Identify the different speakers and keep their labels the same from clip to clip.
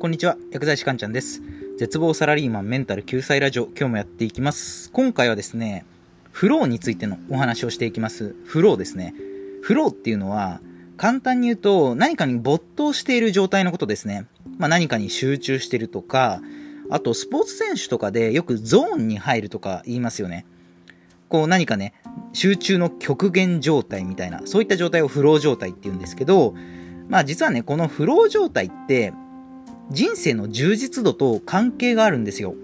Speaker 1: こんにちは、薬剤師かんちゃんです。絶望サラリーマンメンタル救済ラジオ、今日もやっていきます。今回はですね、フローについてのお話をしていきます。フローですね。フローっていうのは、簡単に言うと、何かに没頭している状態のことですね。まあ、何かに集中してるとか、あと、スポーツ選手とかでよくゾーンに入るとか言いますよね。こう何かね、集中の極限状態みたいな、そういった状態をフロー状態って言うんですけど、まあ実はね、このフロー状態って、人生の充実度と関係があるんですよ。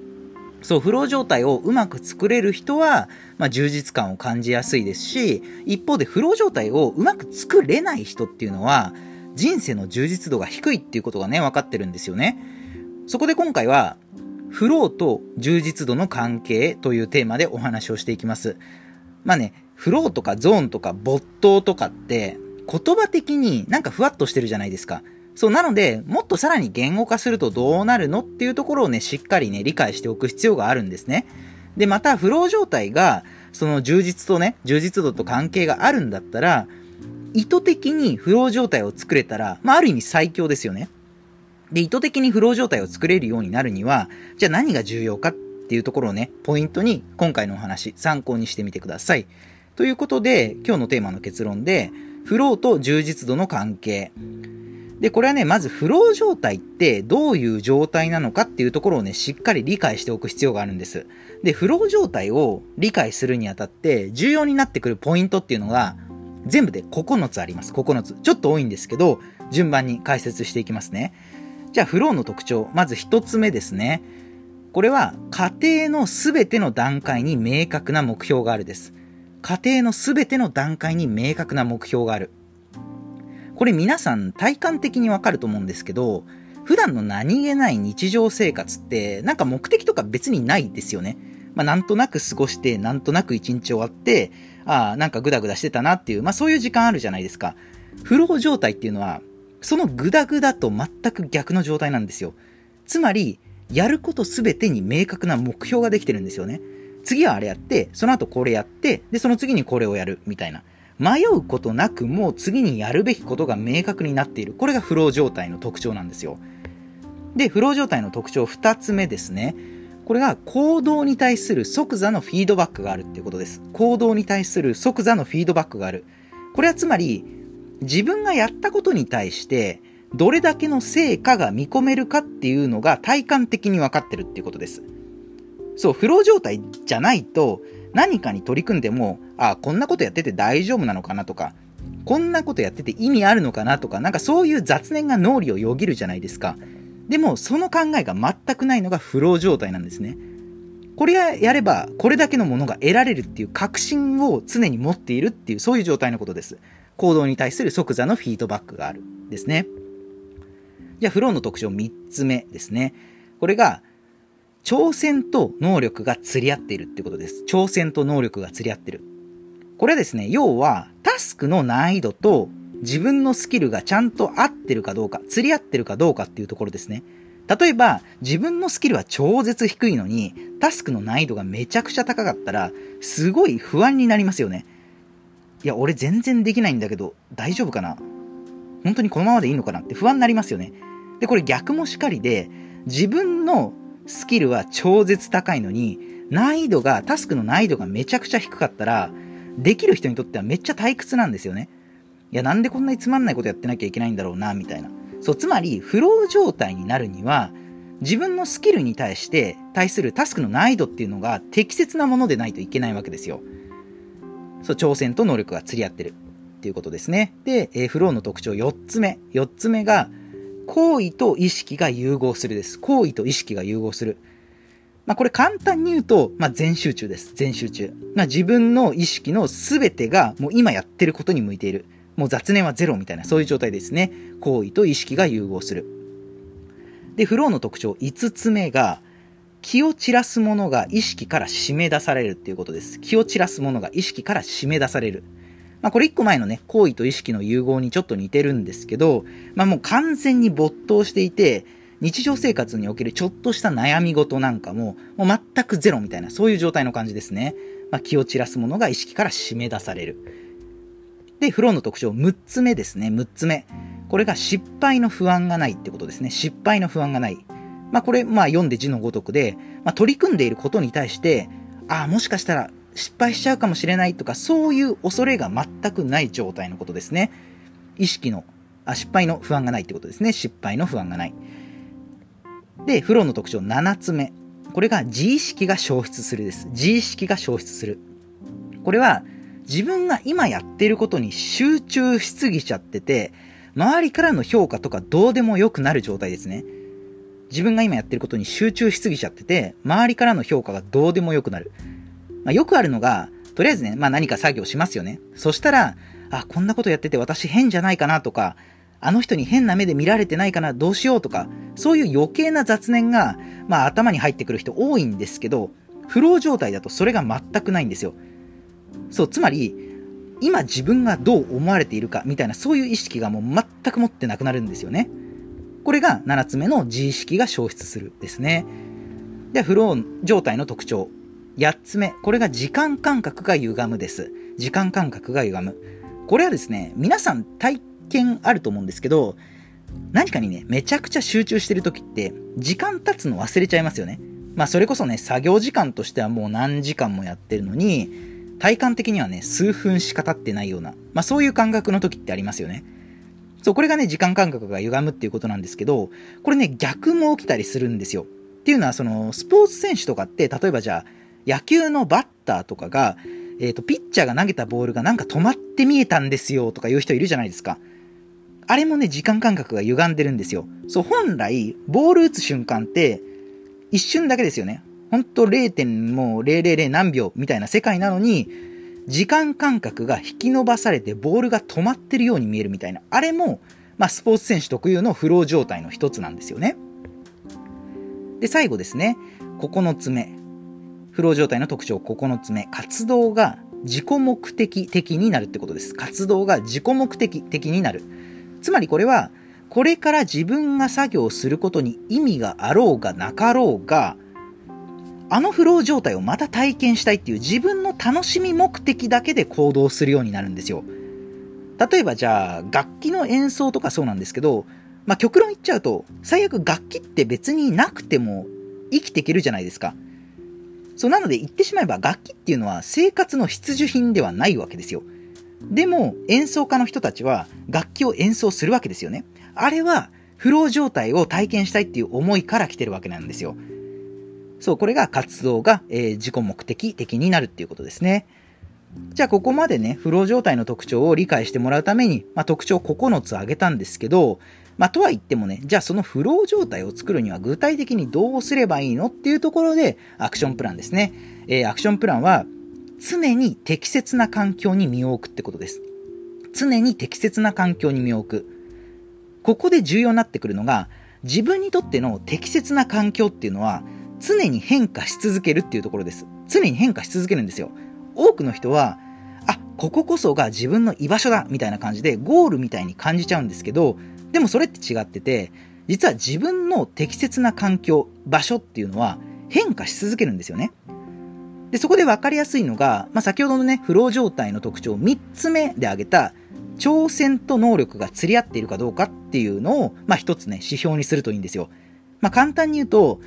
Speaker 1: そう、フロー状態をうまく作れる人は、まあ、充実感を感じやすいですし、一方でフロー状態をうまく作れない人っていうのは、人生の充実度が低いっていうことがね、分かってるんですよね。そこで今回は、フローと充実度の関係というテーマでお話をしていきます。まあね、フローとかゾーンとか没頭とかって、言葉的になんかふわっとしてるじゃないですか。そう、なので、もっとさらに言語化するとどうなるのっていうところをね、しっかりね、理解しておく必要があるんですね。で、また、フロー状態が、その充実とね、充実度と関係があるんだったら、意図的にフロー状態を作れたら、まあ、ある意味最強ですよね。で、意図的にフロー状態を作れるようになるには、じゃあ何が重要かっていうところをね、ポイントに今回のお話、参考にしてみてください。ということで、今日のテーマの結論で、フローと充実度の関係。で、これはね、まずフロー状態ってどういう状態なのかっていうところをね、しっかり理解しておく必要があるんです。で、フロー状態を理解するにあたって重要になってくるポイントっていうのが全部で9つあります。9つ。ちょっと多いんですけど、順番に解説していきますね。じゃあ、フローの特徴。まず1つ目ですね。これは、家庭のすべての段階に明確な目標があるです。家庭のすべての段階に明確な目標がある。これ皆さん体感的にわかると思うんですけど、普段の何気ない日常生活って、なんか目的とか別にないですよね。まあ、なんとなく過ごして、なんとなく一日終わって、ああ、なんかグダグダしてたなっていう、まあそういう時間あるじゃないですか。フロー状態っていうのは、そのグダグダと全く逆の状態なんですよ。つまり、やることすべてに明確な目標ができてるんですよね。次はあれやって、その後これやって、で、その次にこれをやる、みたいな。迷うことなくもう次にやるべきことが明確になっている。これがフロー状態の特徴なんですよ。で、フロー状態の特徴2つ目ですね。これが行動に対する即座のフィードバックがあるっていうことです。行動に対する即座のフィードバックがある。これはつまり、自分がやったことに対して、どれだけの成果が見込めるかっていうのが体感的に分かってるっていうことです。そう、フロー状態じゃないと、何かに取り組んでも、あ、こんなことやってて大丈夫なのかなとか、こんなことやってて意味あるのかなとか、なんかそういう雑念が脳裏をよぎるじゃないですか。でも、その考えが全くないのがフロー状態なんですね。これやれば、これだけのものが得られるっていう確信を常に持っているっていう、そういう状態のことです。行動に対する即座のフィードバックがある。ですね。じゃあ、フローの特徴3つ目ですね。これが、挑戦と能力が釣り合っているってことです。挑戦と能力が釣り合ってる。これはですね、要は、タスクの難易度と自分のスキルがちゃんと合ってるかどうか、釣り合ってるかどうかっていうところですね。例えば、自分のスキルは超絶低いのに、タスクの難易度がめちゃくちゃ高かったら、すごい不安になりますよね。いや、俺全然できないんだけど、大丈夫かな？本当にこのままでいいのかな？って不安になりますよね。で、これ逆もしかりで、自分のスキルは超絶高いのに、難易度が、タスクの難易度がめちゃくちゃ低かったら、できる人にとってはめっちゃ退屈なんですよね。いや、なんでこんなにつまんないことやってなきゃいけないんだろうな、みたいな。そう、つまり、フロー状態になるには、自分のスキルに対して、対するタスクの難易度っていうのが適切なものでないといけないわけですよ。そう、挑戦と能力が釣り合ってるっていうことですね。で、えー、フローの特徴4つ目。4つ目が、行為と意識が融合するです。行為と意識が融合する。まあこれ簡単に言うと、まあ全集中です。全集中。まあ自分の意識の全てがもう今やってることに向いている。もう雑念はゼロみたいな、そういう状態ですね。行為と意識が融合する。で、フローの特徴5つ目が、気を散らすものが意識から締め出されるっていうことです。気を散らすものが意識から締め出される。まあこれ一個前のね、行為と意識の融合にちょっと似てるんですけど、まあもう完全に没頭していて、日常生活におけるちょっとした悩み事なんかも、もう全くゼロみたいな、そういう状態の感じですね。まあ気を散らすものが意識から締め出される。で、フローの特徴6つ目ですね、6つ目。ここれが失敗の不安がないってことですね。失敗の不安がない。まあこれ、まあ読んで字のごとくで、まあ取り組んでいることに対して、ああ、もしかしたら失敗しちゃうかもしれないとか、そういう恐れが全くない状態のことですね。意識の、あ、失敗の不安がないってことですね。失敗の不安がない。で、フローの特徴7つ目。これが自意識が消失するです。自意識が消失する。これは自分が今やってることに集中しすぎちゃってて、周りからの評価とかどうでもよくなる状態ですね。自分が今やってることに集中しすぎちゃってて、周りからの評価がどうでもよくなる。まあ、よくあるのが、とりあえずね、まあ何か作業しますよね。そしたら、あ、こんなことやってて私変じゃないかなとか、あの人に変な目で見られてないかな、どうしようとか、そういう余計な雑念が、まあ頭に入ってくる人多いんですけど、フロー状態だとそれが全くないんですよ。そう、つまり、今自分がどう思われているかみたいなそういう意識がもう全く持ってなくなるんですよね。これが7つ目の自意識が消失するですね。で、フロー状態の特徴。8つ目。これが時間感覚が歪むです。時間感覚が歪む。これはですね、皆さん体見あると思うんですけど、何かにね、めちゃくちゃ集中してる時って、時間経つの忘れちゃいますよね。まあそれこそね、作業時間としてはもう何時間もやってるのに、体感的にはね、数分しか経ってないような、まあそういう感覚の時ってありますよね。そう、これがね、時間感覚が歪むっていうことなんですけど、これね、逆も起きたりするんですよ。っていうのは、その、スポーツ選手とかって、例えばじゃあ、野球のバッターとかが、えっ、ー、と、ピッチャーが投げたボールがなんか止まって見えたんですよとかいう人いるじゃないですか。あれもね、時間感覚が歪んでるんですよ。そう、本来、ボール打つ瞬間って、一瞬だけですよね。ほんと0.000何秒みたいな世界なのに、時間感覚が引き伸ばされてボールが止まってるように見えるみたいな。あれも、まあ、スポーツ選手特有のフロー状態の一つなんですよね。で、最後ですね。9つ目。フロー状態の特徴9つ目。活動が自己目的的になるってことです。活動が自己目的的になる。つまりこれは、これから自分が作業することに意味があろうがなかろうが、あのフロー状態をまた体験したいっていう自分の楽しみ目的だけで行動するようになるんですよ。例えばじゃあ、楽器の演奏とかそうなんですけど、まあ、極論言っちゃうと、最悪楽器って別になくても生きていけるじゃないですか。そう、なので言ってしまえば楽器っていうのは生活の必需品ではないわけですよ。でも、演奏家の人たちは楽器を演奏するわけですよね。あれは、フロー状態を体験したいっていう思いから来てるわけなんですよ。そう、これが活動が、えー、自己目的的になるっていうことですね。じゃあ、ここまでね、フロー状態の特徴を理解してもらうために、まあ、特徴9つ挙げたんですけど、まあ、とは言ってもね、じゃあそのフロー状態を作るには具体的にどうすればいいのっていうところで、アクションプランですね。えー、アクションプランは、常に適切な環境に身を置くってことです。常に適切な環境に身を置く。ここで重要になってくるのが、自分にとっての適切な環境っていうのは、常に変化し続けるっていうところです。常に変化し続けるんですよ。多くの人は、こここそが自分の居場所だみたいな感じでゴールみたいに感じちゃうんですけど、でもそれって違ってて、実は自分の適切な環境、場所っていうのは変化し続けるんですよね。で、そこで分かりやすいのが、まあ、先ほどのね、フロー状態の特徴3つ目で挙げた、挑戦と能力が釣り合っているかどうかっていうのを、まあ、一つね、指標にするといいんですよ。まあ、簡単に言うと、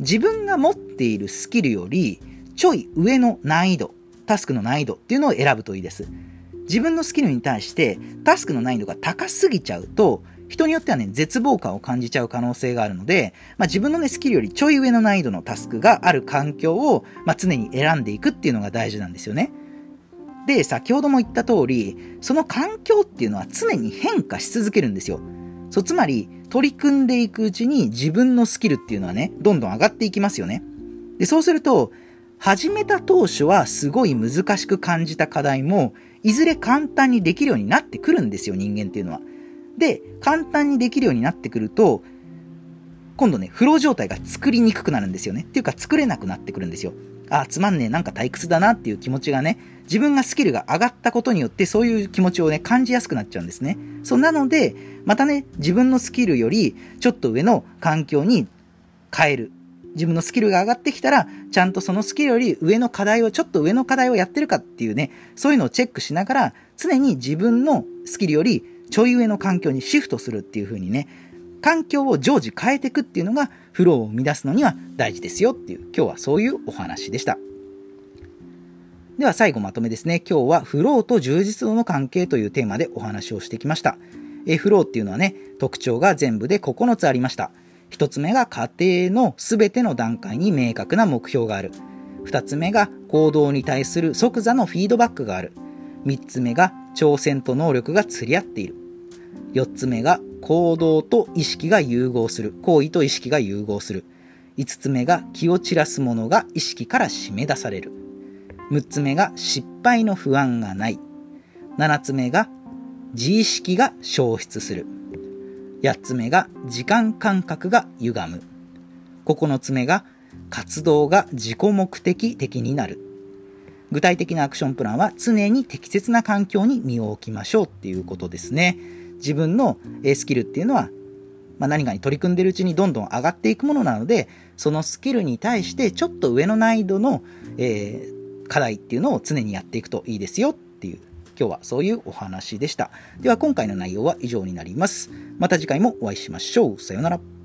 Speaker 1: 自分が持っているスキルより、ちょい上の難易度、タスクの難易度っていうのを選ぶといいです。自分のスキルに対して、タスクの難易度が高すぎちゃうと、人によってはね、絶望感を感じちゃう可能性があるので、まあ、自分のね、スキルよりちょい上の難易度のタスクがある環境を、まあ、常に選んでいくっていうのが大事なんですよね。で、先ほども言った通り、その環境っていうのは常に変化し続けるんですよ。そう、つまり、取り組んでいくうちに自分のスキルっていうのはね、どんどん上がっていきますよね。で、そうすると、始めた当初はすごい難しく感じた課題も、いずれ簡単にできるようになってくるんですよ、人間っていうのは。で、簡単にできるようになってくると、今度ね、フロー状態が作りにくくなるんですよね。っていうか作れなくなってくるんですよ。あ、つまんねえ、なんか退屈だなっていう気持ちがね、自分がスキルが上がったことによってそういう気持ちをね、感じやすくなっちゃうんですね。そうなので、またね、自分のスキルよりちょっと上の環境に変える。自分のスキルが上がってきたら、ちゃんとそのスキルより上の課題を、ちょっと上の課題をやってるかっていうね、そういうのをチェックしながら、常に自分のスキルよりちょい上の環境にシフトするっていう風にね、環境を常時変えていくっていうのがフローを生み出すのには大事ですよっていう、今日はそういうお話でした。では最後まとめですね。今日はフローと充実度の関係というテーマでお話をしてきました。えフローっていうのはね、特徴が全部で9つありました。1つ目が家庭の全ての段階に明確な目標がある。2つ目が行動に対する即座のフィードバックがある。3つ目が挑戦と能力が釣り合っている。4つ目が行動と意識が融合する。行為と意識が融合する。5つ目が気を散らすものが意識から締め出される。6つ目が失敗の不安がない。7つ目が自意識が消失する。8つ目が時間感覚が歪む。9つ目が活動が自己目的的になる。具体的なアクションプランは常に適切な環境に身を置きましょうっていうことですね。自分のスキルっていうのは、まあ、何かに取り組んでるうちにどんどん上がっていくものなので、そのスキルに対してちょっと上の難易度の、えー、課題っていうのを常にやっていくといいですよっていう今日はそういうお話でした。では今回の内容は以上になります。また次回もお会いしましょう。さようなら。